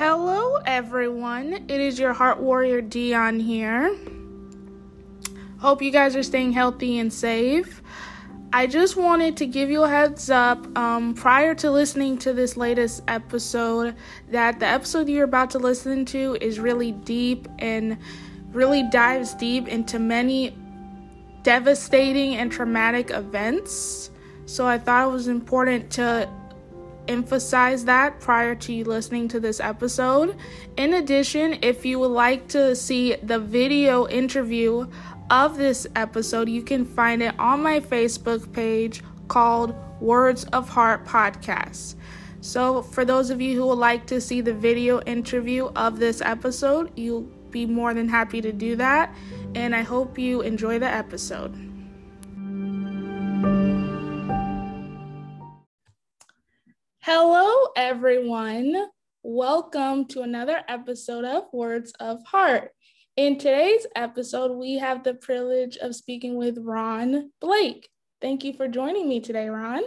Hello, everyone. It is your heart warrior Dion here. Hope you guys are staying healthy and safe. I just wanted to give you a heads up um, prior to listening to this latest episode that the episode you're about to listen to is really deep and really dives deep into many devastating and traumatic events. So I thought it was important to emphasize that prior to you listening to this episode. In addition, if you would like to see the video interview of this episode, you can find it on my Facebook page called Words of Heart Podcast. So, for those of you who would like to see the video interview of this episode, you'll be more than happy to do that. And I hope you enjoy the episode. Hello, everyone. Welcome to another episode of Words of Heart. In today's episode, we have the privilege of speaking with Ron Blake. Thank you for joining me today, Ron.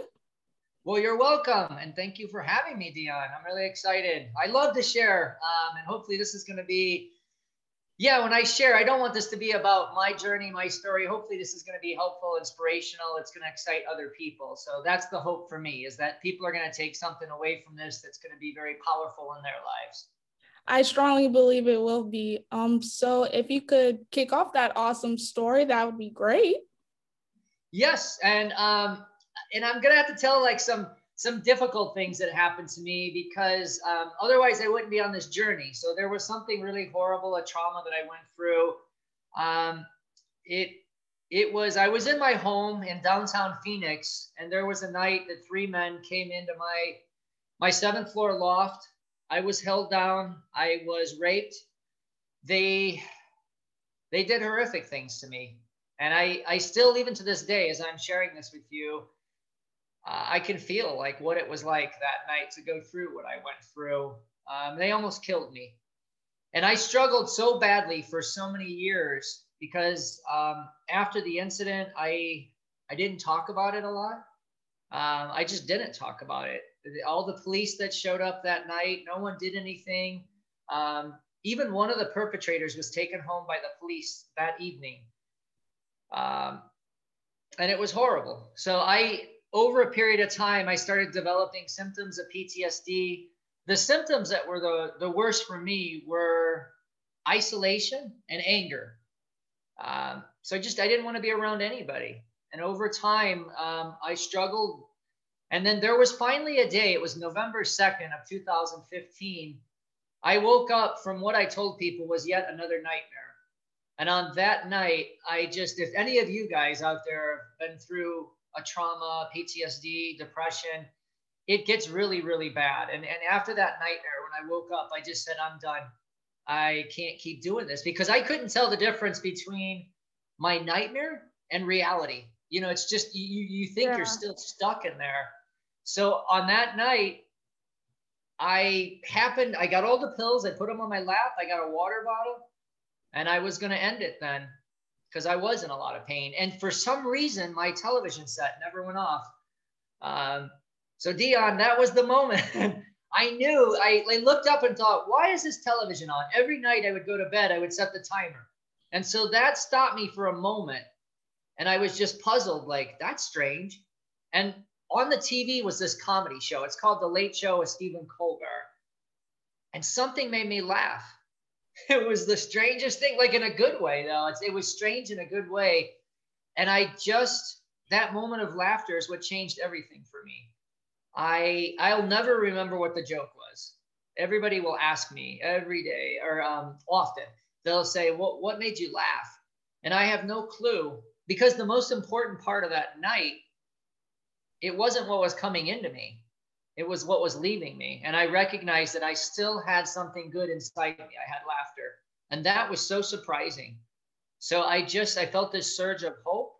Well, you're welcome, and thank you for having me, Dion. I'm really excited. I love to share, um, and hopefully, this is going to be yeah, when I share, I don't want this to be about my journey, my story. Hopefully, this is going to be helpful, inspirational. It's going to excite other people. So that's the hope for me is that people are going to take something away from this that's going to be very powerful in their lives. I strongly believe it will be. Um, so if you could kick off that awesome story, that would be great. Yes, and um, and I'm gonna have to tell like some some difficult things that happened to me because um, otherwise I wouldn't be on this journey. So there was something really horrible, a trauma that I went through. Um, it it was I was in my home in downtown Phoenix, and there was a night that three men came into my my seventh floor loft. I was held down. I was raped. They they did horrific things to me, and I I still even to this day, as I'm sharing this with you uh, I can feel like what it was like that night to go through what I went through. Um, they almost killed me. And I struggled so badly for so many years because um, after the incident, I I didn't talk about it a lot. Um, I just didn't talk about it. All the police that showed up that night, no one did anything. Um, even one of the perpetrators was taken home by the police that evening. Um, and it was horrible. So I over a period of time, I started developing symptoms of PTSD. The symptoms that were the, the worst for me were isolation and anger. Um, so I just, I didn't want to be around anybody. And over time, um, I struggled. And then there was finally a day, it was November 2nd of 2015. I woke up from what I told people was yet another nightmare. And on that night, I just, if any of you guys out there have been through a trauma, PTSD, depression, it gets really, really bad. And, and after that nightmare, when I woke up, I just said, I'm done. I can't keep doing this because I couldn't tell the difference between my nightmare and reality. You know, it's just you, you think yeah. you're still stuck in there. So on that night, I happened, I got all the pills, I put them on my lap, I got a water bottle, and I was going to end it then because I was in a lot of pain. And for some reason, my television set never went off. Um, so, Dion, that was the moment. I knew, I, I looked up and thought, why is this television on? Every night I would go to bed, I would set the timer. And so that stopped me for a moment. And I was just puzzled, like, that's strange. And on the TV was this comedy show. It's called The Late Show with Stephen Colbert. And something made me laugh. it was the strangest thing, like in a good way, though. It's, it was strange in a good way. And I just, that moment of laughter is what changed everything for me. I, I'll never remember what the joke was. Everybody will ask me every day or um, often. They'll say, what, what made you laugh? And I have no clue because the most important part of that night, it wasn't what was coming into me. It was what was leaving me. And I recognized that I still had something good inside me. I had laughter. And that was so surprising. So I just, I felt this surge of hope.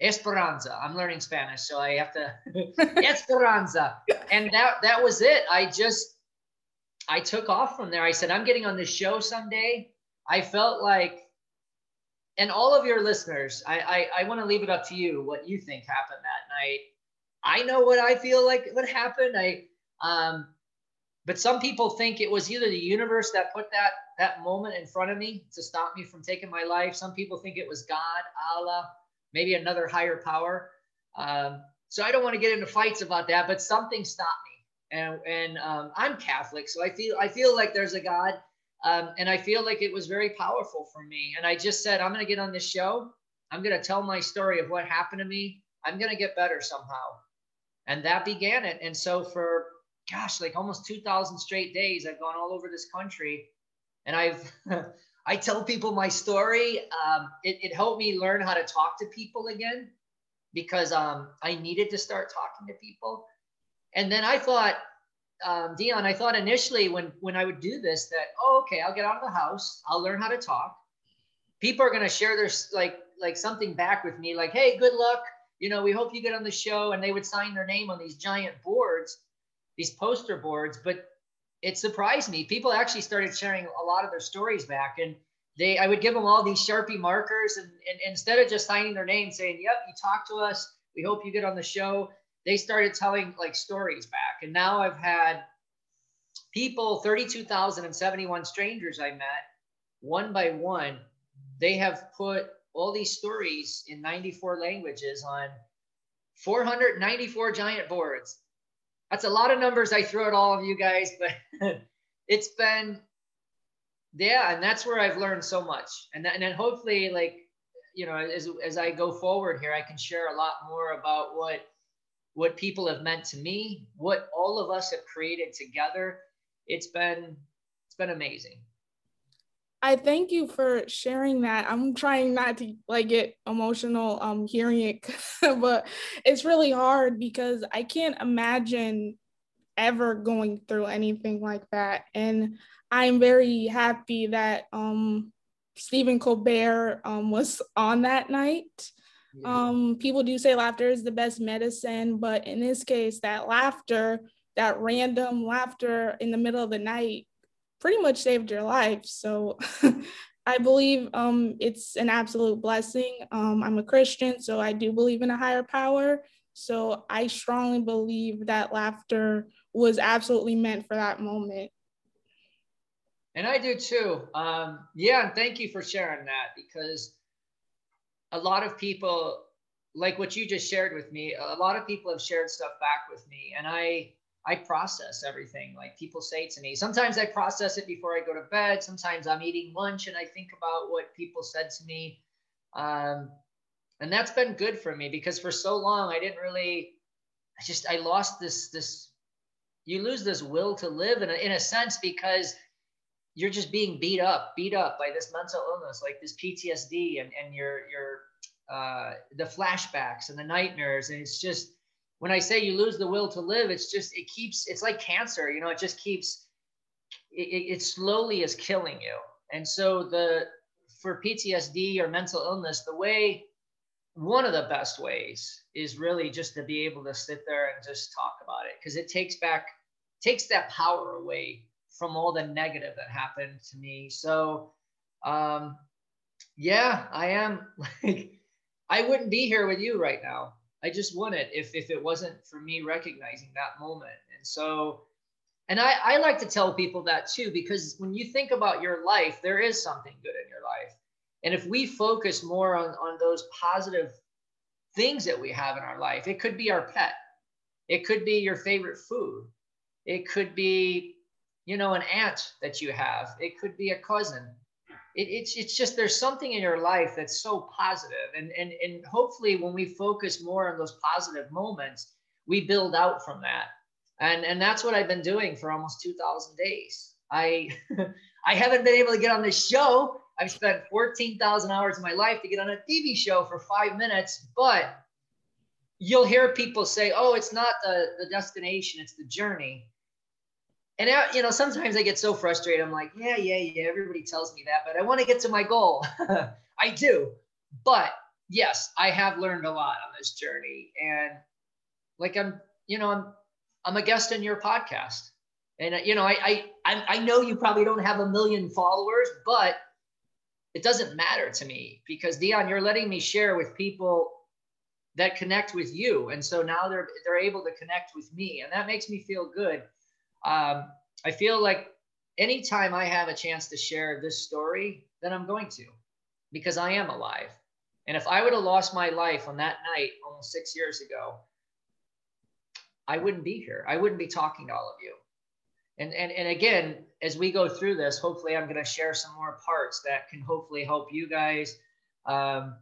Esperanza. I'm learning Spanish, so I have to Esperanza. And that that was it. I just I took off from there. I said, I'm getting on this show someday. I felt like and all of your listeners, I, I, I want to leave it up to you what you think happened that night. I know what I feel like what happened. I um but some people think it was either the universe that put that that moment in front of me to stop me from taking my life. Some people think it was God, Allah, maybe another higher power. Um, so I don't want to get into fights about that, but something stopped me. And and um, I'm Catholic, so I feel I feel like there's a God, um, and I feel like it was very powerful for me. And I just said I'm going to get on this show. I'm going to tell my story of what happened to me. I'm going to get better somehow, and that began it. And so for gosh, like almost 2,000 straight days, I've gone all over this country, and I've I tell people my story. Um, it, it helped me learn how to talk to people again because um, I needed to start talking to people. And then I thought, um, Dion, I thought initially when when I would do this that oh okay, I'll get out of the house, I'll learn how to talk. People are going to share their like like something back with me, like hey, good luck. You know, we hope you get on the show, and they would sign their name on these giant boards, these poster boards. But it surprised me. People actually started sharing a lot of their stories back, and they I would give them all these Sharpie markers, and, and instead of just signing their name, saying, "Yep, you talked to us. We hope you get on the show," they started telling like stories back. And now I've had people, 32,071 strangers I met, one by one. They have put all these stories in 94 languages on 494 giant boards that's a lot of numbers I throw at all of you guys, but it's been, yeah, and that's where I've learned so much. And, then, and then hopefully, like, you know, as, as I go forward here, I can share a lot more about what what people have meant to me, what all of us have created together. It's been it's been amazing. I thank you for sharing that. I'm trying not to like get emotional um hearing it, but it's really hard because I can't imagine ever going through anything like that. And I'm very happy that um Stephen Colbert um was on that night. Yeah. Um people do say laughter is the best medicine, but in this case that laughter, that random laughter in the middle of the night pretty much saved your life. So I believe um, it's an absolute blessing. Um, I'm a Christian, so I do believe in a higher power. So I strongly believe that laughter was absolutely meant for that moment. And I do too. Um, yeah, and thank you for sharing that because a lot of people, like what you just shared with me, a lot of people have shared stuff back with me, and I I process everything. Like people say to me, sometimes I process it before I go to bed. Sometimes I'm eating lunch and I think about what people said to me. Um, and that's been good for me because for so long I didn't really, I just, I lost this, this, you lose this will to live in a, in a sense because you're just being beat up, beat up by this mental illness, like this PTSD and, and your, your, uh, the flashbacks and the nightmares. And it's just, when I say you lose the will to live, it's just it keeps it's like cancer, you know, it just keeps it, it slowly is killing you. And so the for PTSD or mental illness, the way one of the best ways is really just to be able to sit there and just talk about it because it takes back takes that power away from all the negative that happened to me. So um yeah, I am like I wouldn't be here with you right now I just wouldn't if if it wasn't for me recognizing that moment. And so, and I, I like to tell people that too, because when you think about your life, there is something good in your life. And if we focus more on, on those positive things that we have in our life, it could be our pet, it could be your favorite food, it could be, you know, an aunt that you have, it could be a cousin, it, it's it's just there's something in your life that's so positive and and and hopefully when we focus more on those positive moments we build out from that. And and that's what i've been doing for almost 2000 days. I i haven't been able to get on this show. I've spent 14000 hours of my life to get on a tv show for five minutes but you'll hear people say oh it's not the the destination it's the journey and you know sometimes i get so frustrated i'm like yeah yeah yeah everybody tells me that but i want to get to my goal. I do but yes i have learned a lot on this journey and like i'm you know i'm i'm a guest in your podcast. And you know i i i know you probably don't have a million followers but it doesn't matter to me because dion you're letting me share with people that connect with you and so now they're they're able to connect with me and that makes me feel good um, I feel like anytime I have a chance to share this story, then I'm going to, because I am alive. And if I would have lost my life on that night almost six years ago, I wouldn't be here. I wouldn't be talking to all of you. And, and, and again, as we go through this, hopefully I'm going to share some more parts that can hopefully help you guys. Um,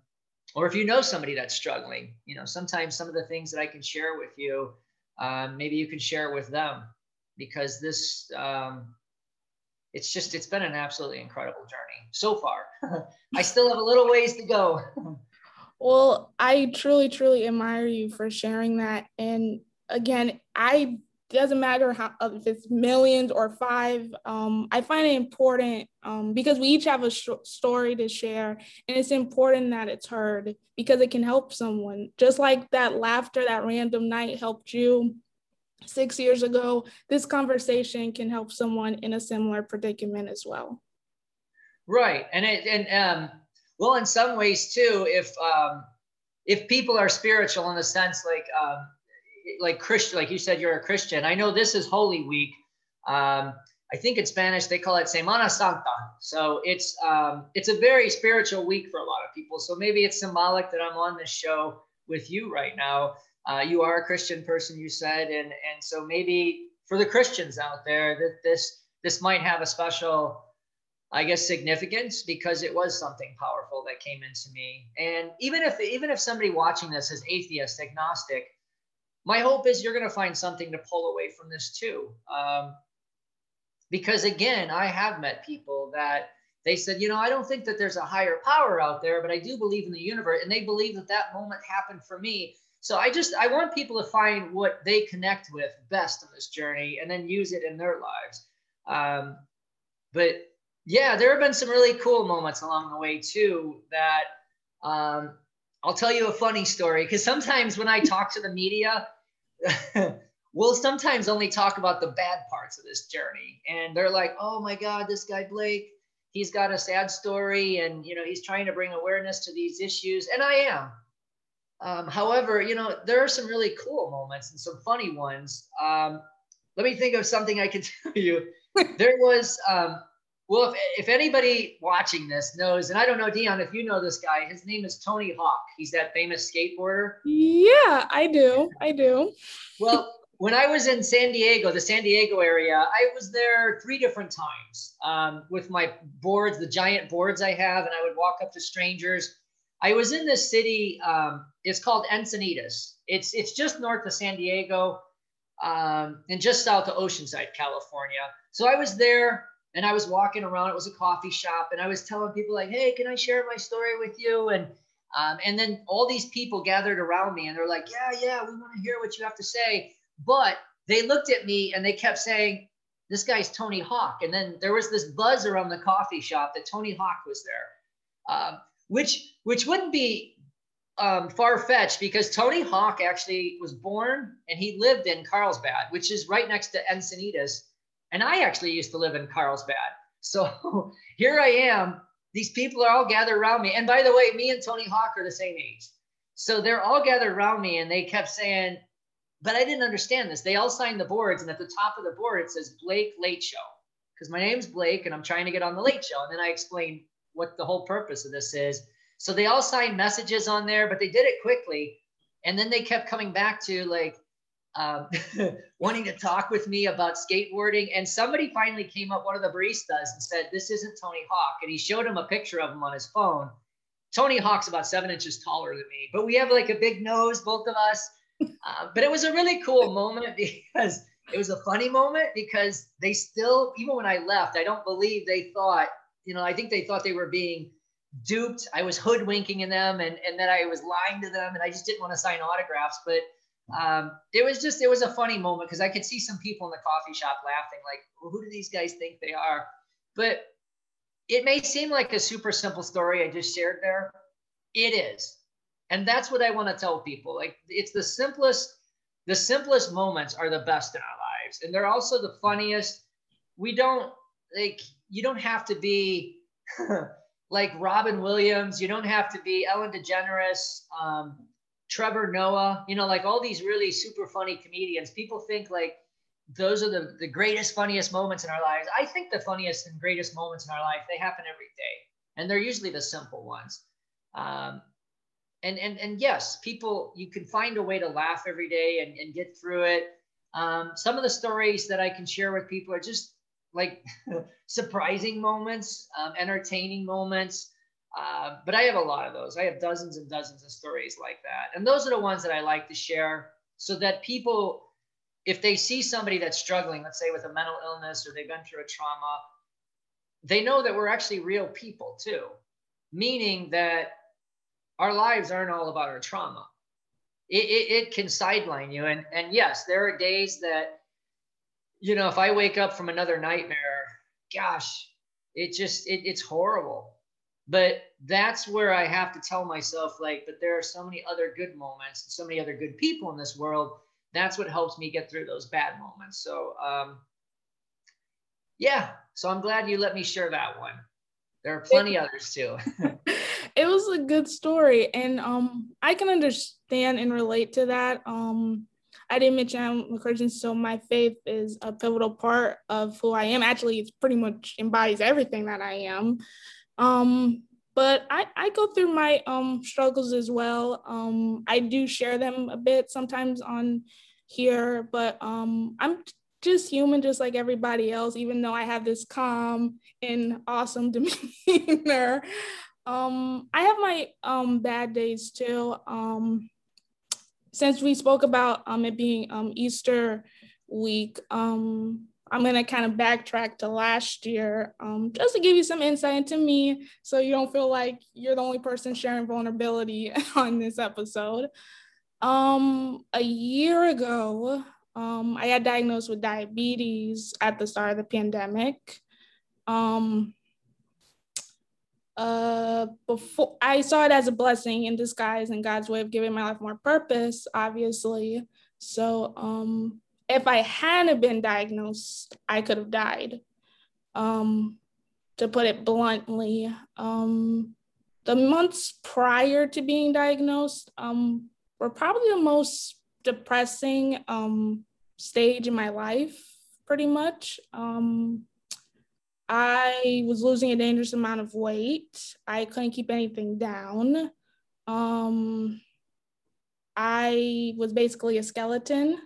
or if you know somebody that's struggling, you know, sometimes some of the things that I can share with you, um, maybe you can share with them because this, um, it's just, it's been an absolutely incredible journey so far. I still have a little ways to go. well, I truly, truly admire you for sharing that. And again, I doesn't matter how if it's millions or five. Um, I find it important um, because we each have a sh- story to share, and it's important that it's heard because it can help someone. Just like that laughter that random night helped you six years ago, this conversation can help someone in a similar predicament as well. Right, and it and um, well, in some ways too, if um, if people are spiritual in the sense like um, like Christian, like you said, you're a Christian. I know this is Holy Week. Um, I think in Spanish they call it Semana Santa. So it's um, it's a very spiritual week for a lot of people. So maybe it's symbolic that I'm on this show with you right now. Uh, you are a Christian person, you said, and and so maybe for the Christians out there that this this might have a special, I guess, significance because it was something powerful that came into me. And even if even if somebody watching this is atheist, agnostic, my hope is you're going to find something to pull away from this too. Um, because again, I have met people that they said, you know, I don't think that there's a higher power out there, but I do believe in the universe. And they believe that that moment happened for me. So I just, I want people to find what they connect with best on this journey and then use it in their lives. Um, but yeah, there have been some really cool moments along the way too that um, I'll tell you a funny story because sometimes when I talk to the media, we'll sometimes only talk about the bad parts of this journey. And they're like, oh my God, this guy Blake, he's got a sad story and, you know, he's trying to bring awareness to these issues. And I am. Um, however, you know, there are some really cool moments and some funny ones. Um, let me think of something I can tell you. there was, um, well, if, if anybody watching this knows, and I don't know, Dion, if you know this guy, his name is Tony Hawk. He's that famous skateboarder. Yeah, I do. I do. Well, when I was in San Diego, the San Diego area, I was there three different times um, with my boards, the giant boards I have, and I would walk up to strangers. I was in this city. Um, it's called Encinitas. It's it's just north of San Diego, um, and just south of Oceanside, California. So I was there and I was walking around. It was a coffee shop, and I was telling people like, "Hey, can I share my story with you?" And um, and then all these people gathered around me, and they're like, "Yeah, yeah, we want to hear what you have to say." But they looked at me and they kept saying, "This guy's Tony Hawk." And then there was this buzz around the coffee shop that Tony Hawk was there, um, which which wouldn't be um, far fetched because Tony Hawk actually was born and he lived in Carlsbad, which is right next to Encinitas and I actually used to live in Carlsbad. So here I am. These people are all gathered around me. And by the way, me and Tony Hawk are the same age. So they're all gathered around me and they kept saying, but I didn't understand this. They all signed the boards, and at the top of the board, it says Blake Late Show. Because my name's Blake and I'm trying to get on the late show. And then I explained what the whole purpose of this is. So they all signed messages on there, but they did it quickly. And then they kept coming back to like, um, wanting to talk with me about skateboarding. And somebody finally came up, one of the baristas, and said, This isn't Tony Hawk. And he showed him a picture of him on his phone. Tony Hawk's about seven inches taller than me, but we have like a big nose, both of us. Uh, but it was a really cool moment because it was a funny moment because they still, even when I left, I don't believe they thought, you know, I think they thought they were being duped. I was hoodwinking in them and, and that I was lying to them and I just didn't want to sign autographs. But um, it was just it was a funny moment because I could see some people in the coffee shop laughing, like, well, who do these guys think they are? But it may seem like a super simple story I just shared there. It is. And that's what I want to tell people. Like it's the simplest, the simplest moments are the best in our lives. And they're also the funniest. We don't like you don't have to be like Robin Williams, you don't have to be Ellen DeGeneres. Um, Trevor Noah, you know, like all these really super funny comedians. People think like those are the, the greatest, funniest moments in our lives. I think the funniest and greatest moments in our life, they happen every day. And they're usually the simple ones. Um, and, and, and yes, people, you can find a way to laugh every day and, and get through it. Um, some of the stories that I can share with people are just like surprising moments, um, entertaining moments. Uh, but I have a lot of those. I have dozens and dozens of stories like that. And those are the ones that I like to share so that people, if they see somebody that's struggling, let's say with a mental illness or they've been through a trauma, they know that we're actually real people too, meaning that our lives aren't all about our trauma. It, it, it can sideline you. And, and yes, there are days that, you know, if I wake up from another nightmare, gosh, it just, it, it's horrible but that's where I have to tell myself, like, but there are so many other good moments, so many other good people in this world. That's what helps me get through those bad moments. So, um, yeah. So I'm glad you let me share that one. There are plenty others too. it was a good story, and um, I can understand and relate to that. Um, I didn't mention I'm a Christian, so my faith is a pivotal part of who I am. Actually, it's pretty much embodies everything that I am. Um, but I, I go through my um, struggles as well. Um, I do share them a bit sometimes on here, but um, I'm just human, just like everybody else, even though I have this calm and awesome demeanor. um, I have my um, bad days too. Um, since we spoke about um, it being um, Easter week, um, I'm going to kind of backtrack to last year um, just to give you some insight into me so you don't feel like you're the only person sharing vulnerability on this episode. Um, a year ago, um, I got diagnosed with diabetes at the start of the pandemic. Um, uh, before I saw it as a blessing in disguise and God's way of giving my life more purpose, obviously. So um, if I hadn't been diagnosed, I could have died. Um, to put it bluntly, um, the months prior to being diagnosed um, were probably the most depressing um, stage in my life, pretty much. Um, I was losing a dangerous amount of weight. I couldn't keep anything down. Um, I was basically a skeleton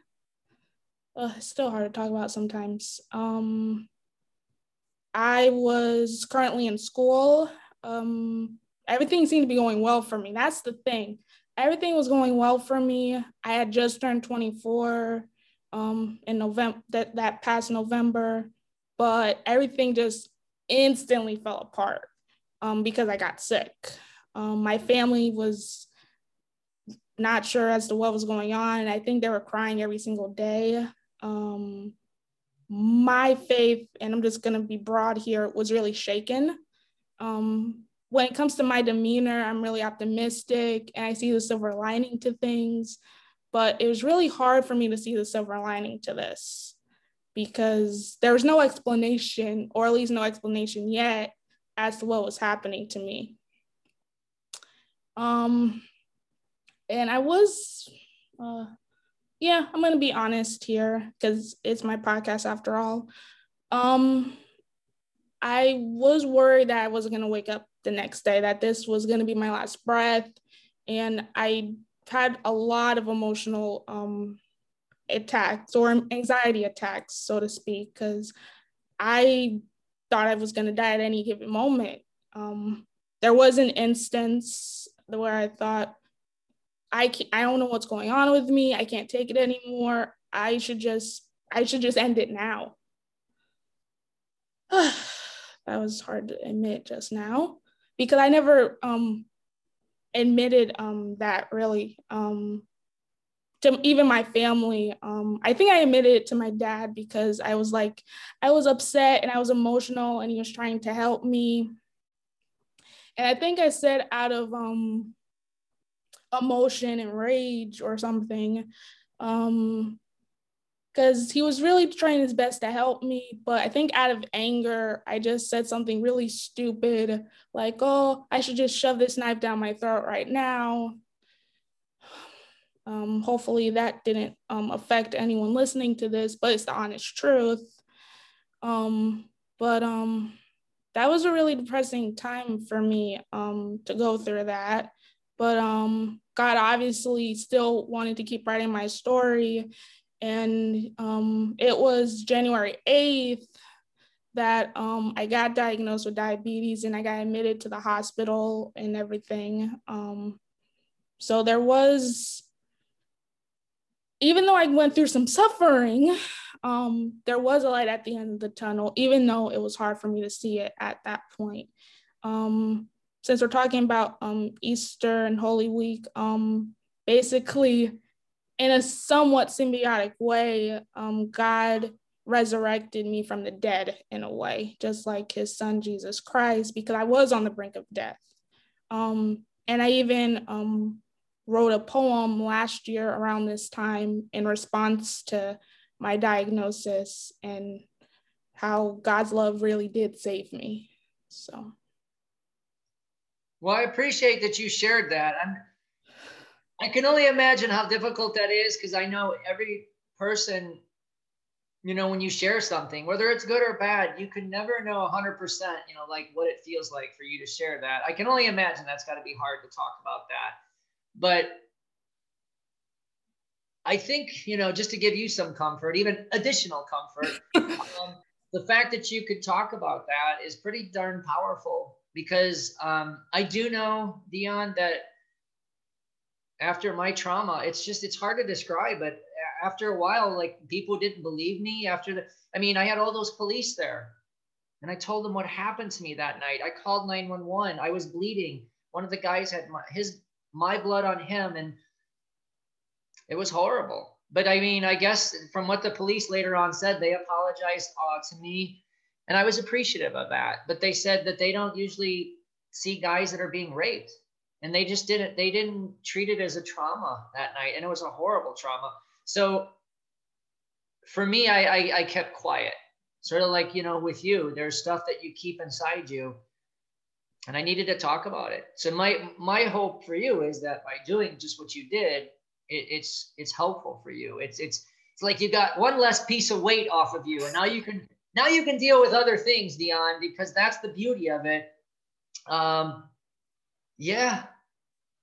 still hard to talk about sometimes. Um, I was currently in school. Um, everything seemed to be going well for me. That's the thing. Everything was going well for me. I had just turned 24 um, in November, that, that past November, but everything just instantly fell apart um, because I got sick. Um, my family was not sure as to what was going on. And I think they were crying every single day um, my faith, and I'm just going to be broad here, was really shaken. Um, when it comes to my demeanor, I'm really optimistic and I see the silver lining to things. But it was really hard for me to see the silver lining to this because there was no explanation, or at least no explanation yet, as to what was happening to me. Um, and I was uh, yeah, I'm gonna be honest here because it's my podcast after all. Um, I was worried that I wasn't gonna wake up the next day, that this was gonna be my last breath, and I had a lot of emotional um, attacks or anxiety attacks, so to speak, because I thought I was gonna die at any given moment. Um, there was an instance where I thought, I can't, I don't know what's going on with me. I can't take it anymore. I should just I should just end it now. that was hard to admit just now because I never um admitted um that really um to even my family. Um I think I admitted it to my dad because I was like I was upset and I was emotional and he was trying to help me. And I think I said out of um emotion and rage or something. Um, because he was really trying his best to help me. But I think out of anger, I just said something really stupid, like, oh, I should just shove this knife down my throat right now. Um, hopefully that didn't um, affect anyone listening to this, but it's the honest truth. Um, but um, that was a really depressing time for me um, to go through that. But um, God obviously still wanted to keep writing my story. And um, it was January 8th that um, I got diagnosed with diabetes and I got admitted to the hospital and everything. Um, so there was, even though I went through some suffering, um, there was a light at the end of the tunnel, even though it was hard for me to see it at that point. Um, since we're talking about um, Easter and Holy Week, um, basically, in a somewhat symbiotic way, um, God resurrected me from the dead in a way, just like his son Jesus Christ, because I was on the brink of death. Um, and I even um, wrote a poem last year around this time in response to my diagnosis and how God's love really did save me. So. Well, I appreciate that you shared that. I'm, I can only imagine how difficult that is because I know every person you know, when you share something, whether it's good or bad, you can never know 100%, you know, like what it feels like for you to share that. I can only imagine that's got to be hard to talk about that. But I think, you know, just to give you some comfort, even additional comfort, um, the fact that you could talk about that is pretty darn powerful because um, I do know, Dion, that after my trauma, it's just, it's hard to describe, but after a while, like people didn't believe me after the, I mean, I had all those police there and I told them what happened to me that night. I called 911. I was bleeding. One of the guys had my, his, my blood on him and it was horrible. But I mean, I guess from what the police later on said, they apologized uh, to me and I was appreciative of that. But they said that they don't usually see guys that are being raped and they just didn't they didn't treat it as a trauma that night and it was a horrible trauma so for me, I, I, I kept quiet, sort of like, you know, with you, there's stuff that you keep inside you and I needed to talk about it. So my, my hope for you is that by doing just what you did, it, it's, it's helpful for you. It's, it's, it's like you got one less piece of weight off of you and now you can, now you can deal with other things, Dion, because that's the beauty of it. Um, yeah,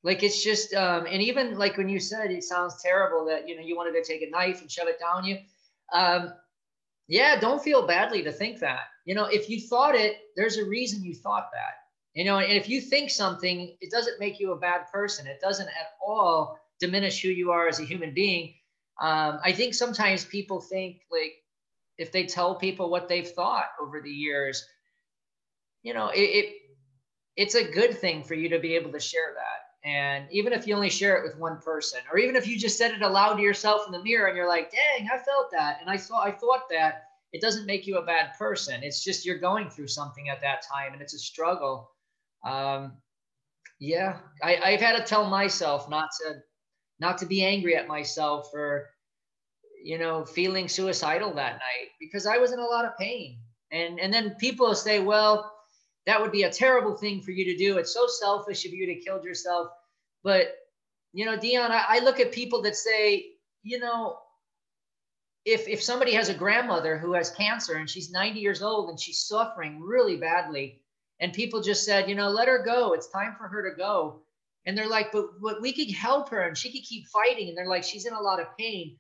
like it's just um, and even like when you said it sounds terrible that you know you wanted to take a knife and shove it down you um, yeah don't feel badly to think that you know if you thought it there's a reason you thought that you know and if you think something it doesn't make you a bad person it doesn't at all diminish who you are as a human being um, i think sometimes people think like if they tell people what they've thought over the years you know it, it it's a good thing for you to be able to share that and even if you only share it with one person, or even if you just said it aloud to yourself in the mirror and you're like, dang, I felt that. And I thought I thought that, it doesn't make you a bad person. It's just you're going through something at that time and it's a struggle. Um, yeah, I, I've had to tell myself not to not to be angry at myself for you know feeling suicidal that night because I was in a lot of pain. And and then people say, well, that would be a terrible thing for you to do. It's so selfish of you to kill yourself. But, you know, Dion, I, I look at people that say, you know, if, if somebody has a grandmother who has cancer and she's 90 years old and she's suffering really badly, and people just said, you know, let her go. It's time for her to go. And they're like, but, but we could help her and she could keep fighting. And they're like, she's in a lot of pain.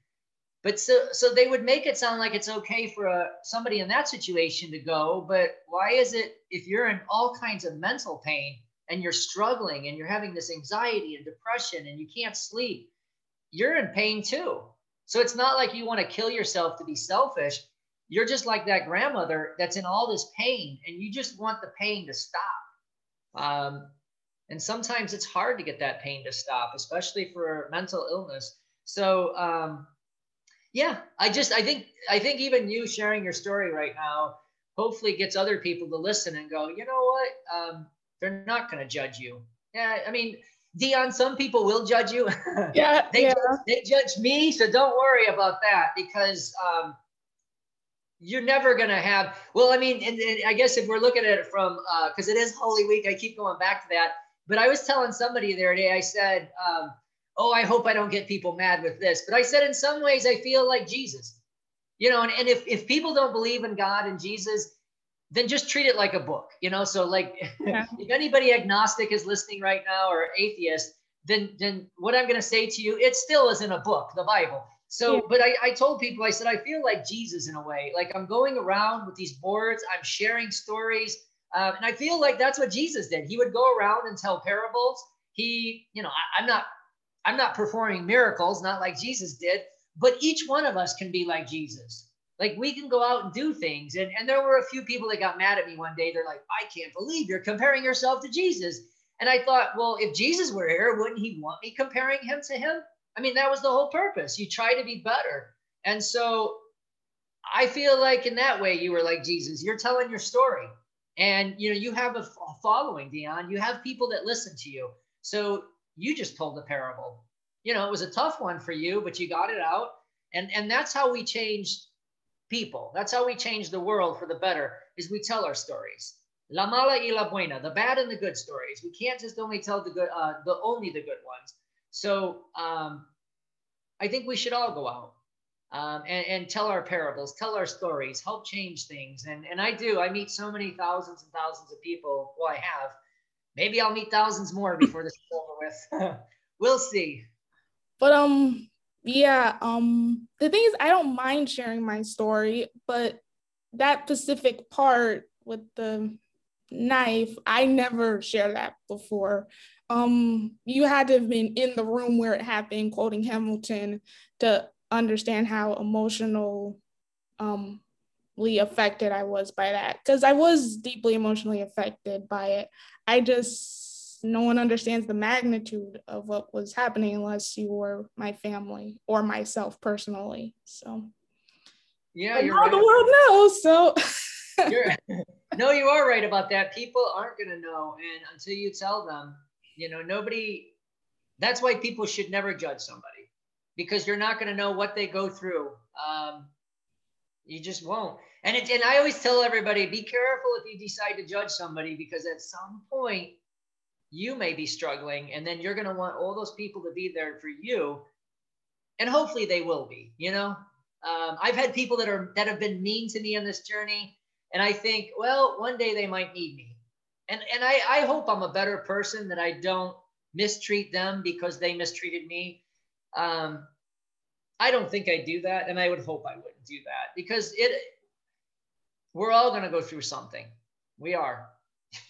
But so so they would make it sound like it's okay for a, somebody in that situation to go, but why is it if you're in all kinds of mental pain and you're struggling and you're having this anxiety and depression and you can't sleep, you're in pain too. So it's not like you want to kill yourself to be selfish. You're just like that grandmother that's in all this pain and you just want the pain to stop. Um, and sometimes it's hard to get that pain to stop, especially for mental illness. So um, yeah i just i think i think even you sharing your story right now hopefully gets other people to listen and go you know what um, they're not going to judge you yeah i mean dion some people will judge you yeah they, yeah. Judge, they judge me so don't worry about that because um, you're never going to have well i mean and, and, i guess if we're looking at it from because uh, it is holy week i keep going back to that but i was telling somebody the other day i said um, oh, I hope I don't get people mad with this. But I said, in some ways, I feel like Jesus. You know, and, and if, if people don't believe in God and Jesus, then just treat it like a book, you know? So like yeah. if anybody agnostic is listening right now or atheist, then then what I'm gonna say to you, it still is in a book, the Bible. So, but I, I told people, I said, I feel like Jesus in a way. Like I'm going around with these boards, I'm sharing stories. Uh, and I feel like that's what Jesus did. He would go around and tell parables. He, you know, I, I'm not, I'm not performing miracles, not like Jesus did, but each one of us can be like Jesus. Like we can go out and do things. And, and there were a few people that got mad at me one day. They're like, I can't believe you're comparing yourself to Jesus. And I thought, well, if Jesus were here, wouldn't he want me comparing him to him? I mean, that was the whole purpose. You try to be better. And so I feel like in that way, you were like Jesus. You're telling your story. And you know, you have a following, Dion. You have people that listen to you. So you just told the parable. You know, it was a tough one for you, but you got it out. And and that's how we change people. That's how we change the world for the better, is we tell our stories. La mala y la buena, the bad and the good stories. We can't just only tell the good, uh, the only the good ones. So um, I think we should all go out um, and, and, tell our parables, tell our stories, help change things. And, and I do. I meet so many thousands and thousands of people. Well, I have. Maybe I'll meet thousands more before this is over with. we'll see. But um, yeah. Um, the thing is, I don't mind sharing my story, but that specific part with the knife, I never shared that before um, you had to have been in the room where it happened, quoting Hamilton, to understand how emotionally um, affected I was by that. Because I was deeply emotionally affected by it. I just, no one understands the magnitude of what was happening unless you were my family or myself personally. So, yeah, but you're now right. the world knows. So, no, you are right about that. People aren't going to know. And until you tell them, you know, nobody, that's why people should never judge somebody because you're not going to know what they go through. Um, you just won't. And it, and I always tell everybody, be careful if you decide to judge somebody because at some point you may be struggling and then you're going to want all those people to be there for you. And hopefully they will be, you know, um, I've had people that are, that have been mean to me on this journey. And I think, well, one day they might need me and and I, I hope I'm a better person that I don't mistreat them because they mistreated me. Um, I don't think I do that, and I would hope I wouldn't do that because it. We're all going to go through something. We are.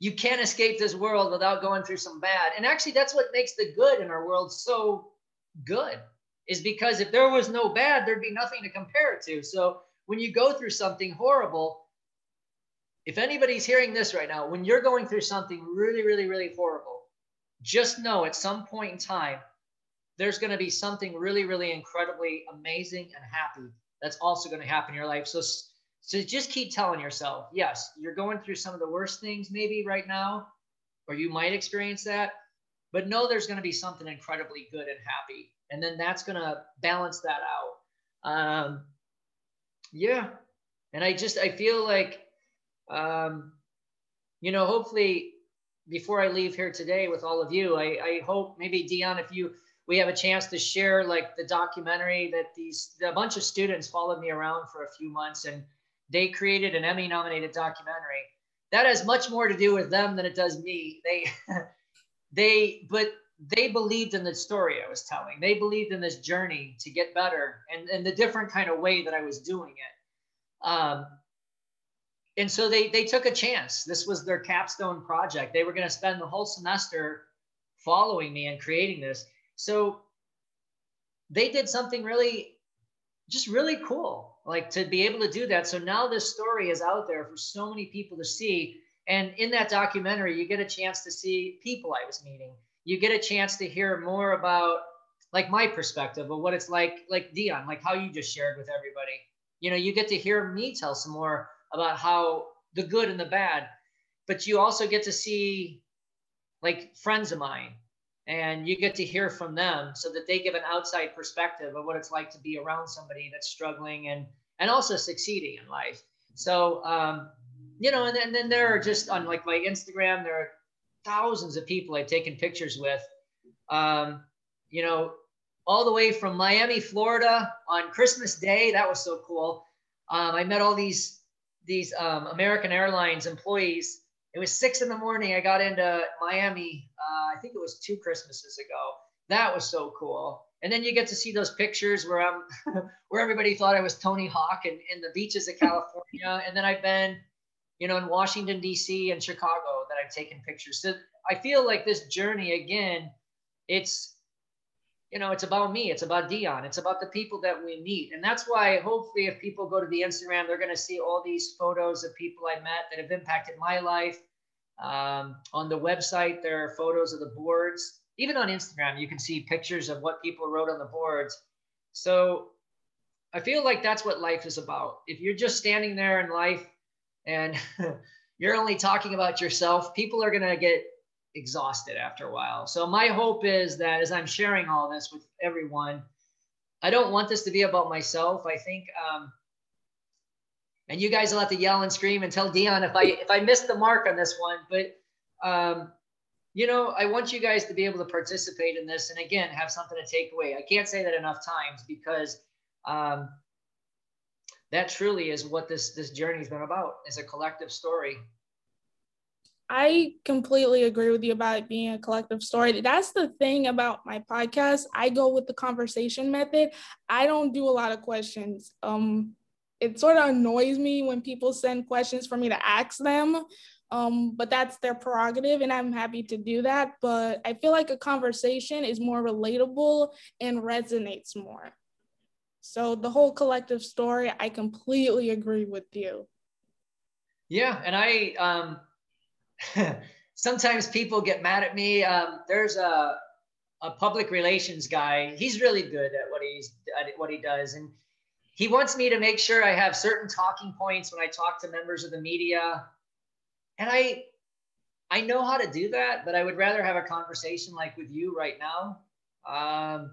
you can't escape this world without going through some bad. And actually, that's what makes the good in our world so good, is because if there was no bad, there'd be nothing to compare it to. So when you go through something horrible, if anybody's hearing this right now, when you're going through something really, really, really horrible, just know at some point in time, there's going to be something really, really incredibly amazing and happy that's also going to happen in your life. So, so just keep telling yourself, yes, you're going through some of the worst things maybe right now, or you might experience that, but know there's going to be something incredibly good and happy. And then that's going to balance that out. Um, yeah. And I just, I feel like, um, you know, hopefully before I leave here today with all of you, I, I hope maybe Dion, if you we have a chance to share like the documentary that these a bunch of students followed me around for a few months and they created an Emmy nominated documentary. That has much more to do with them than it does me. They they but they believed in the story I was telling. They believed in this journey to get better and, and the different kind of way that I was doing it. Um, and so they they took a chance. This was their capstone project. They were going to spend the whole semester following me and creating this. So they did something really just really cool like to be able to do that so now this story is out there for so many people to see and in that documentary you get a chance to see people i was meeting you get a chance to hear more about like my perspective of what it's like like dion like how you just shared with everybody you know you get to hear me tell some more about how the good and the bad, but you also get to see like friends of mine and you get to hear from them so that they give an outside perspective of what it's like to be around somebody that's struggling and and also succeeding in life so um, you know and then, and then there are just on like my instagram there are thousands of people i've taken pictures with um, you know, all the way from Miami, Florida on Christmas Day. That was so cool. Um, I met all these these um, American Airlines employees. It was six in the morning. I got into Miami. Uh, I think it was two Christmases ago. That was so cool. And then you get to see those pictures where I'm, where everybody thought I was Tony Hawk in, in the beaches of California. and then I've been, you know, in Washington D.C. and Chicago that I've taken pictures. So I feel like this journey again, it's you know, it's about me. It's about Dion. It's about the people that we meet. And that's why hopefully if people go to the Instagram, they're going to see all these photos of people I met that have impacted my life. Um, on the website, there are photos of the boards. Even on Instagram, you can see pictures of what people wrote on the boards. So I feel like that's what life is about. If you're just standing there in life and you're only talking about yourself, people are going to get exhausted after a while. So my hope is that as I'm sharing all this with everyone, I don't want this to be about myself. I think, um, and you guys will have to yell and scream and tell Dion if I if I missed the mark on this one. But um, you know, I want you guys to be able to participate in this, and again, have something to take away. I can't say that enough times because um, that truly is what this this journey's been about. Is a collective story I completely agree with you about it being a collective story. That's the thing about my podcast. I go with the conversation method. I don't do a lot of questions. Um, it sort of annoys me when people send questions for me to ask them. Um, but that's their prerogative, and I'm happy to do that. But I feel like a conversation is more relatable and resonates more. So the whole collective story, I completely agree with you. Yeah, and I um sometimes people get mad at me. Um, there's a a public relations guy. He's really good at what he's at what he does, and he wants me to make sure I have certain talking points when I talk to members of the media. And I I know how to do that, but I would rather have a conversation like with you right now, um,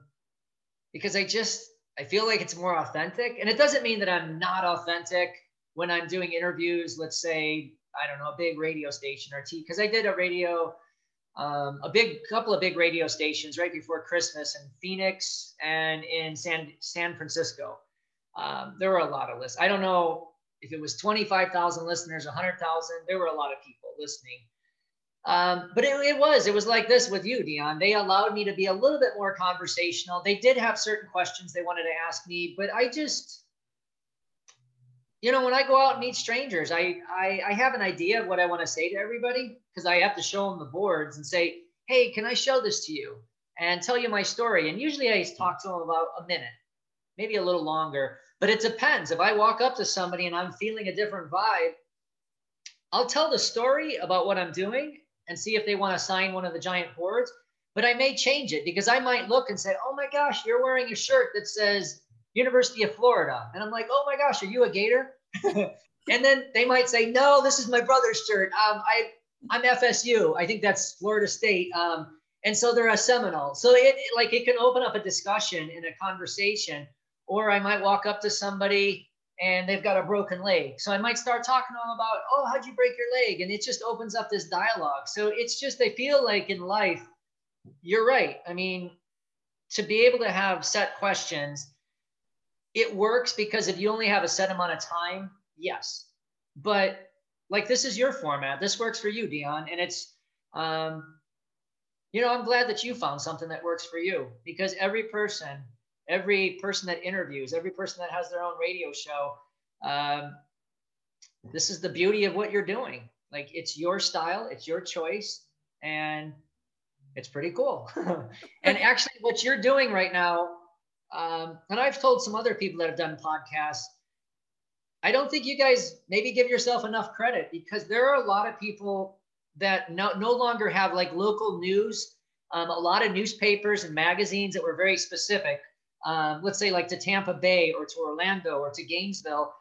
because I just I feel like it's more authentic. And it doesn't mean that I'm not authentic when I'm doing interviews. Let's say I don't know, a big radio station or T, because I did a radio, um, a big couple of big radio stations right before Christmas in Phoenix and in San San Francisco. Um, there were a lot of lists. I don't know if it was 25,000 listeners, 100,000. There were a lot of people listening. Um, but it, it, was, it was like this with you, Dion. They allowed me to be a little bit more conversational. They did have certain questions they wanted to ask me, but I just, you know, when I go out and meet strangers, I, I, I have an idea of what I want to say to everybody because I have to show them the boards and say, hey, can I show this to you and tell you my story? And usually I talk to them about a minute, maybe a little longer, but it depends. If I walk up to somebody and I'm feeling a different vibe, I'll tell the story about what I'm doing and see if they want to sign one of the giant boards. But I may change it because I might look and say, oh my gosh, you're wearing a shirt that says University of Florida. And I'm like, oh my gosh, are you a Gator? and then they might say, no, this is my brother's shirt. Um, I, I'm FSU. I think that's Florida State. Um, and so they're a Seminole. So it like it can open up a discussion in a conversation. Or I might walk up to somebody and they've got a broken leg. So I might start talking to them about, oh, how'd you break your leg? And it just opens up this dialogue. So it's just, I feel like in life, you're right. I mean, to be able to have set questions it works because if you only have a set amount of time, yes. But like this is your format. This works for you, Dion. And it's um, you know, I'm glad that you found something that works for you because every person, every person that interviews, every person that has their own radio show, um, this is the beauty of what you're doing. Like it's your style, it's your choice, and it's pretty cool. and actually, what you're doing right now um, and I've told some other people that have done podcasts, I don't think you guys maybe give yourself enough credit because there are a lot of people that no, no longer have like local news. Um, a lot of newspapers and magazines that were very specific, um, let's say like to Tampa Bay or to Orlando or to Gainesville.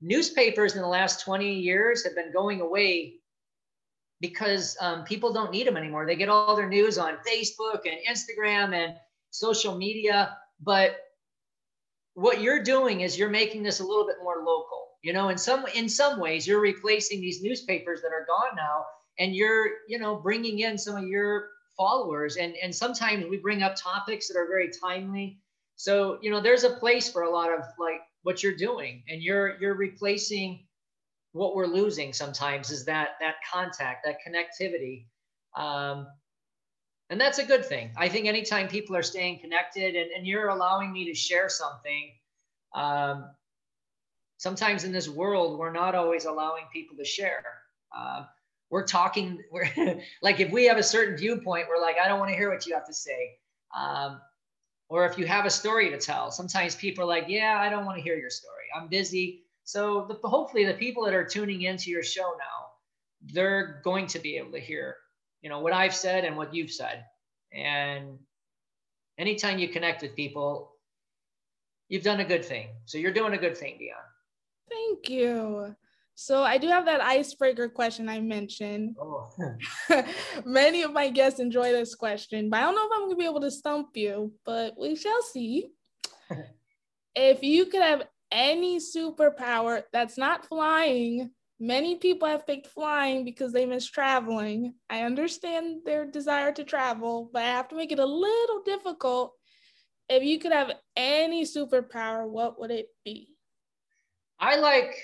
Newspapers in the last 20 years have been going away because um, people don't need them anymore. They get all their news on Facebook and Instagram and social media. But what you're doing is you're making this a little bit more local. You know, in some in some ways, you're replacing these newspapers that are gone now, and you're you know bringing in some of your followers and and sometimes we bring up topics that are very timely so you know there's a place for a lot of like what you're doing and you're you're replacing what we're losing sometimes is that that contact that connectivity um, and that's a good thing. I think anytime people are staying connected and, and you're allowing me to share something um, sometimes in this world we're not always allowing people to share. Uh, we're talking we're like if we have a certain viewpoint we're like i don't want to hear what you have to say. Um, or if you have a story to tell sometimes people are like yeah i don't want to hear your story. I'm busy. So the, hopefully the people that are tuning into your show now they're going to be able to hear you know what i've said and what you've said and anytime you connect with people you've done a good thing so you're doing a good thing dion thank you so I do have that icebreaker question I mentioned. Oh. Many of my guests enjoy this question, but I don't know if I'm gonna be able to stump you, but we shall see. if you could have any superpower that's not flying, many people have picked flying because they miss traveling. I understand their desire to travel, but I have to make it a little difficult. If you could have any superpower, what would it be? I like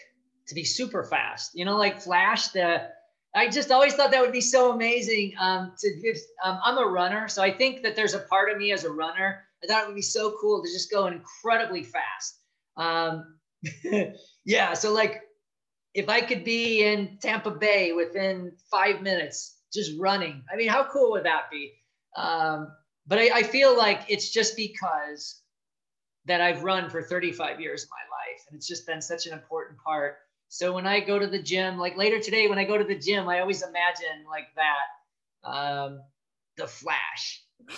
to be super fast. You know, like Flash. The I just always thought that would be so amazing. Um, to give, um, I'm a runner, so I think that there's a part of me as a runner. I thought it would be so cool to just go incredibly fast. Um, yeah, so like if I could be in Tampa Bay within five minutes, just running. I mean, how cool would that be? Um, but I, I feel like it's just because that I've run for 35 years of my life, and it's just been such an important part so when I go to the gym, like later today, when I go to the gym, I always imagine like that, um, the Flash.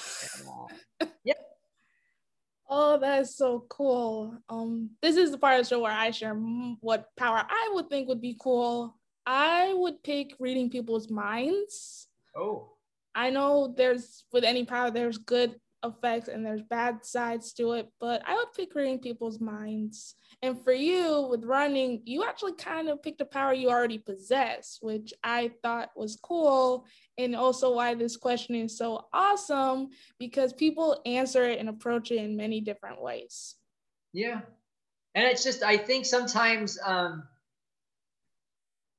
uh, yeah. Oh, that's so cool. Um, this is the part of the show where I share what power I would think would be cool. I would pick reading people's minds. Oh. I know there's with any power, there's good effects and there's bad sides to it, but I would pick reading people's minds. And for you with running, you actually kind of picked a power you already possess, which I thought was cool. And also why this question is so awesome because people answer it and approach it in many different ways. Yeah. And it's just, I think sometimes, um,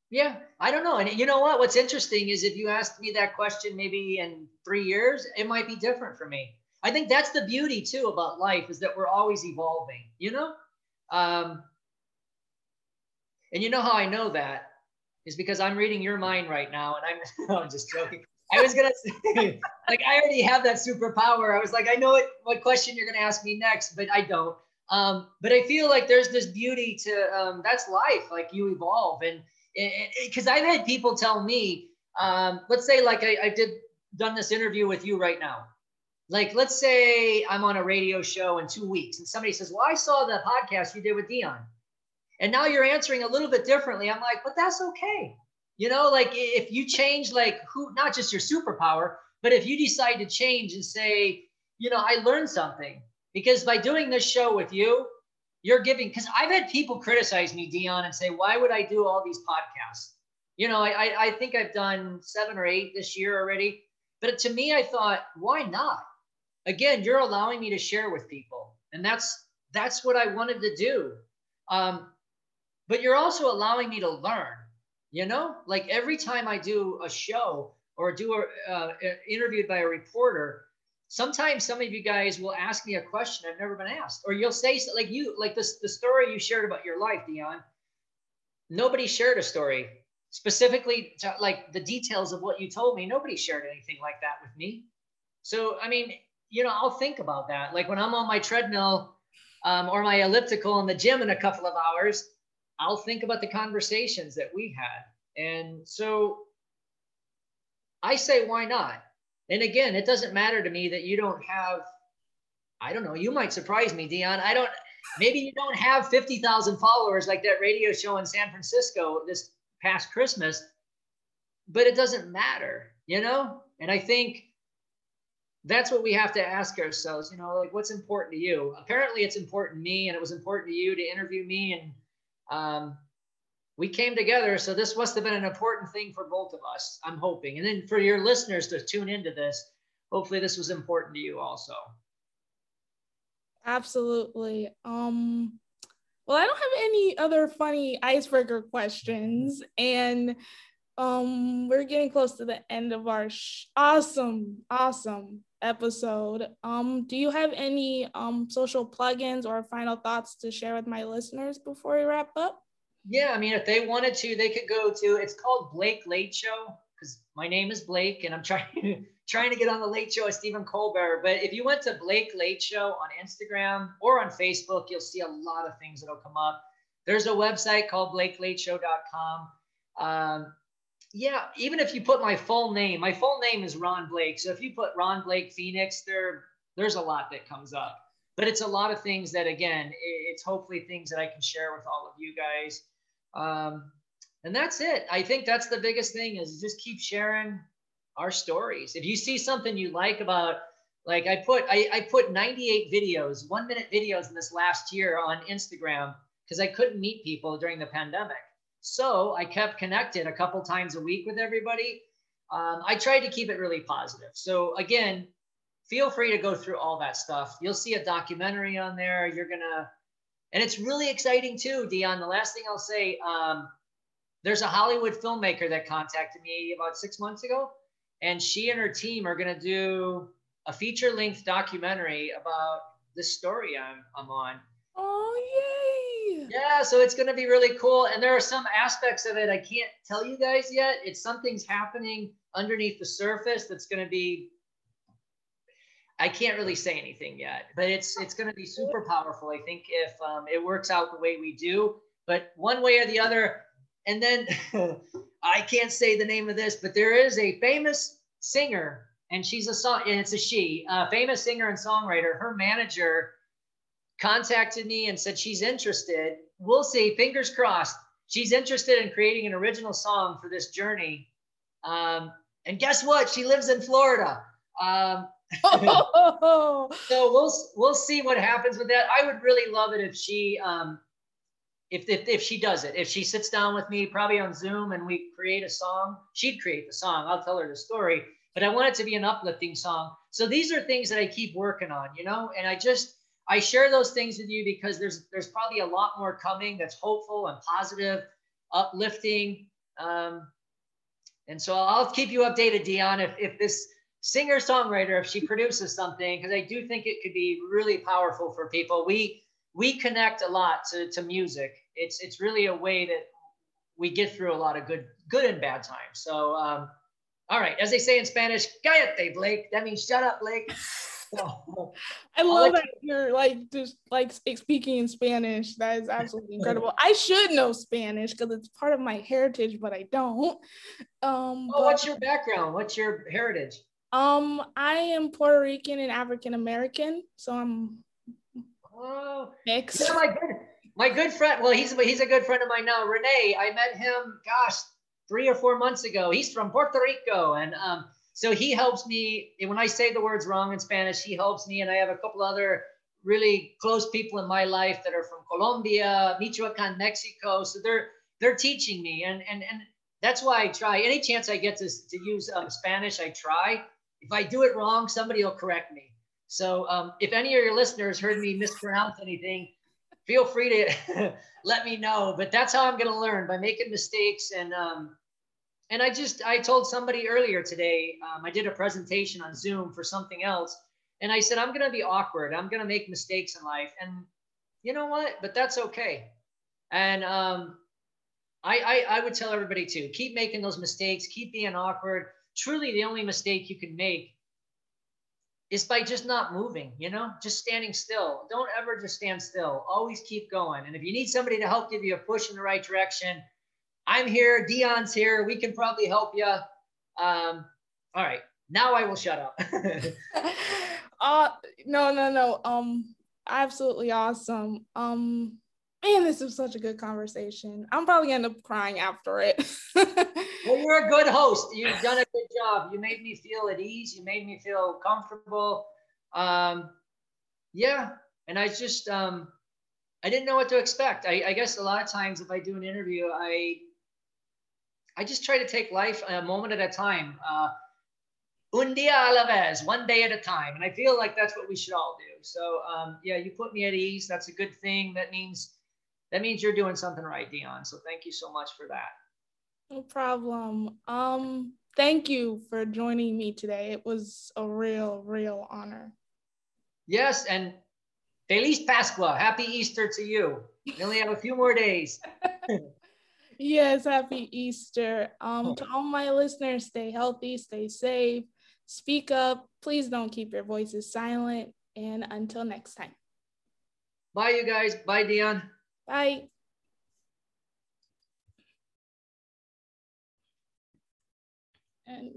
yeah, I don't know. And you know what? What's interesting is if you asked me that question maybe in three years, it might be different for me. I think that's the beauty too about life is that we're always evolving, you know? Um, and you know how I know that is because I'm reading your mind right now, and I'm, I'm just joking. I was gonna say, like, I already have that superpower. I was like, I know what, what question you're gonna ask me next, but I don't. Um, but I feel like there's this beauty to um, that's life. Like you evolve, and because I've had people tell me, um, let's say, like I, I did done this interview with you right now, like let's say I'm on a radio show in two weeks and somebody says, Well, I saw the podcast you did with Dion. And now you're answering a little bit differently. I'm like, but that's okay. You know, like if you change like who not just your superpower, but if you decide to change and say, you know, I learned something because by doing this show with you, you're giving because I've had people criticize me, Dion, and say, why would I do all these podcasts? You know, I, I think I've done seven or eight this year already. But to me, I thought, why not? Again you're allowing me to share with people and that's that's what i wanted to do. Um, but you're also allowing me to learn you know? Like every time i do a show or do a uh, interviewed by a reporter sometimes some of you guys will ask me a question i've never been asked or you'll say like you like this the story you shared about your life dion. Nobody shared a story specifically to, like the details of what you told me. Nobody shared anything like that with me. So i mean you know, I'll think about that. Like when I'm on my treadmill um, or my elliptical in the gym in a couple of hours, I'll think about the conversations that we had. And so I say, why not? And again, it doesn't matter to me that you don't have, I don't know, you might surprise me, Dion. I don't, maybe you don't have 50,000 followers like that radio show in San Francisco this past Christmas, but it doesn't matter, you know? And I think that's what we have to ask ourselves you know like what's important to you apparently it's important to me and it was important to you to interview me and um, we came together so this must have been an important thing for both of us i'm hoping and then for your listeners to tune into this hopefully this was important to you also. Absolutely. Um, well, I don't have any other funny icebreaker questions, and um, we're getting close to the end of our sh- awesome, awesome episode. Um, do you have any um social plugins or final thoughts to share with my listeners before we wrap up? Yeah, I mean, if they wanted to, they could go to. It's called Blake Late Show because my name is Blake, and I'm trying trying to get on the Late Show with Stephen Colbert. But if you went to Blake Late Show on Instagram or on Facebook, you'll see a lot of things that'll come up. There's a website called BlakeLateShow.com. Um, yeah, even if you put my full name, my full name is Ron Blake. So if you put Ron Blake Phoenix, there there's a lot that comes up. But it's a lot of things that again, it's hopefully things that I can share with all of you guys. Um, and that's it. I think that's the biggest thing is just keep sharing our stories. If you see something you like about, like I put, I, I put 98 videos, one minute videos in this last year on Instagram because I couldn't meet people during the pandemic. So I kept connected a couple times a week with everybody. Um, I tried to keep it really positive. So again, feel free to go through all that stuff. You'll see a documentary on there. You're gonna, and it's really exciting too, Dion. The last thing I'll say, um, there's a Hollywood filmmaker that contacted me about six months ago, and she and her team are to do a feature length documentary about the story I'm, I'm on. Oh, yay! Yeah, so it's going to be really cool. And there are some aspects of it I can't tell you guys yet. It's something's happening underneath the surface that's going to be. I can't really say anything yet, but it's it's going to be super powerful. I think if um, it works out the way we do, but one way or the other, and then I can't say the name of this, but there is a famous singer, and she's a song, and it's a she, a famous singer and songwriter. Her manager contacted me and said she's interested. We'll see, fingers crossed. She's interested in creating an original song for this journey. Um, and guess what? She lives in Florida. Um, so we'll we'll see what happens with that. I would really love it if she um, if, if, if she does it, if she sits down with me, probably on Zoom, and we create a song, she'd create the song. I'll tell her the story, but I want it to be an uplifting song. So these are things that I keep working on, you know, and I just I share those things with you because there's there's probably a lot more coming that's hopeful and positive, uplifting. Um, and so I'll keep you updated, Dion, if, if this singer songwriter, if she produces something, because I do think it could be really powerful for people. We we connect a lot to, to music it's it's really a way that we get through a lot of good good and bad times. So um, all right, as they say in Spanish, cállate, Blake. That means shut up, Blake. I love that you- are like just like speaking in Spanish. That is absolutely incredible. I should know Spanish because it's part of my heritage, but I don't. Um, well, but, what's your background? What's your heritage? Um, I am Puerto Rican and African American, so I'm oh, mixed. Yeah, my good my good friend, well, he's he's a good friend of mine now. Renee, I met him, gosh, three or four months ago. He's from Puerto Rico, and um, so he helps me. when I say the words wrong in Spanish, he helps me. And I have a couple other really close people in my life that are from Colombia, Michoacan, Mexico. So they're they're teaching me, and and and that's why I try. Any chance I get to to use um, Spanish, I try. If I do it wrong, somebody will correct me. So um, if any of your listeners heard me mispronounce anything, feel free to let me know. But that's how I'm going to learn by making mistakes. And um, and I just I told somebody earlier today. Um, I did a presentation on Zoom for something else, and I said I'm going to be awkward. I'm going to make mistakes in life, and you know what? But that's okay. And um, I, I I would tell everybody to keep making those mistakes, keep being awkward. Truly, the only mistake you can make is by just not moving, you know, just standing still. Don't ever just stand still. Always keep going. And if you need somebody to help give you a push in the right direction, I'm here. Dion's here. We can probably help you. Um, all right. Now I will shut up. uh no, no, no. Um, absolutely awesome. Um, man, this was such a good conversation. I'm probably gonna end up crying after it. well, you're a good host. You've done a good job. You made me feel at ease. You made me feel comfortable. Um, yeah, and I just um, I didn't know what to expect. I, I guess a lot of times if I do an interview, I I just try to take life a moment at a time. Uh, un dia a la vez, one day at a time. And I feel like that's what we should all do. So um, yeah, you put me at ease. That's a good thing. That means that means you're doing something right, Dion. So thank you so much for that. No problem. Um, thank you for joining me today. It was a real, real honor. Yes, and Feliz Pascua. Happy Easter to you. We only have a few more days. yes, happy Easter. Um, to all my listeners, stay healthy, stay safe, speak up. Please don't keep your voices silent. And until next time. Bye, you guys. Bye, Dion. Bye. And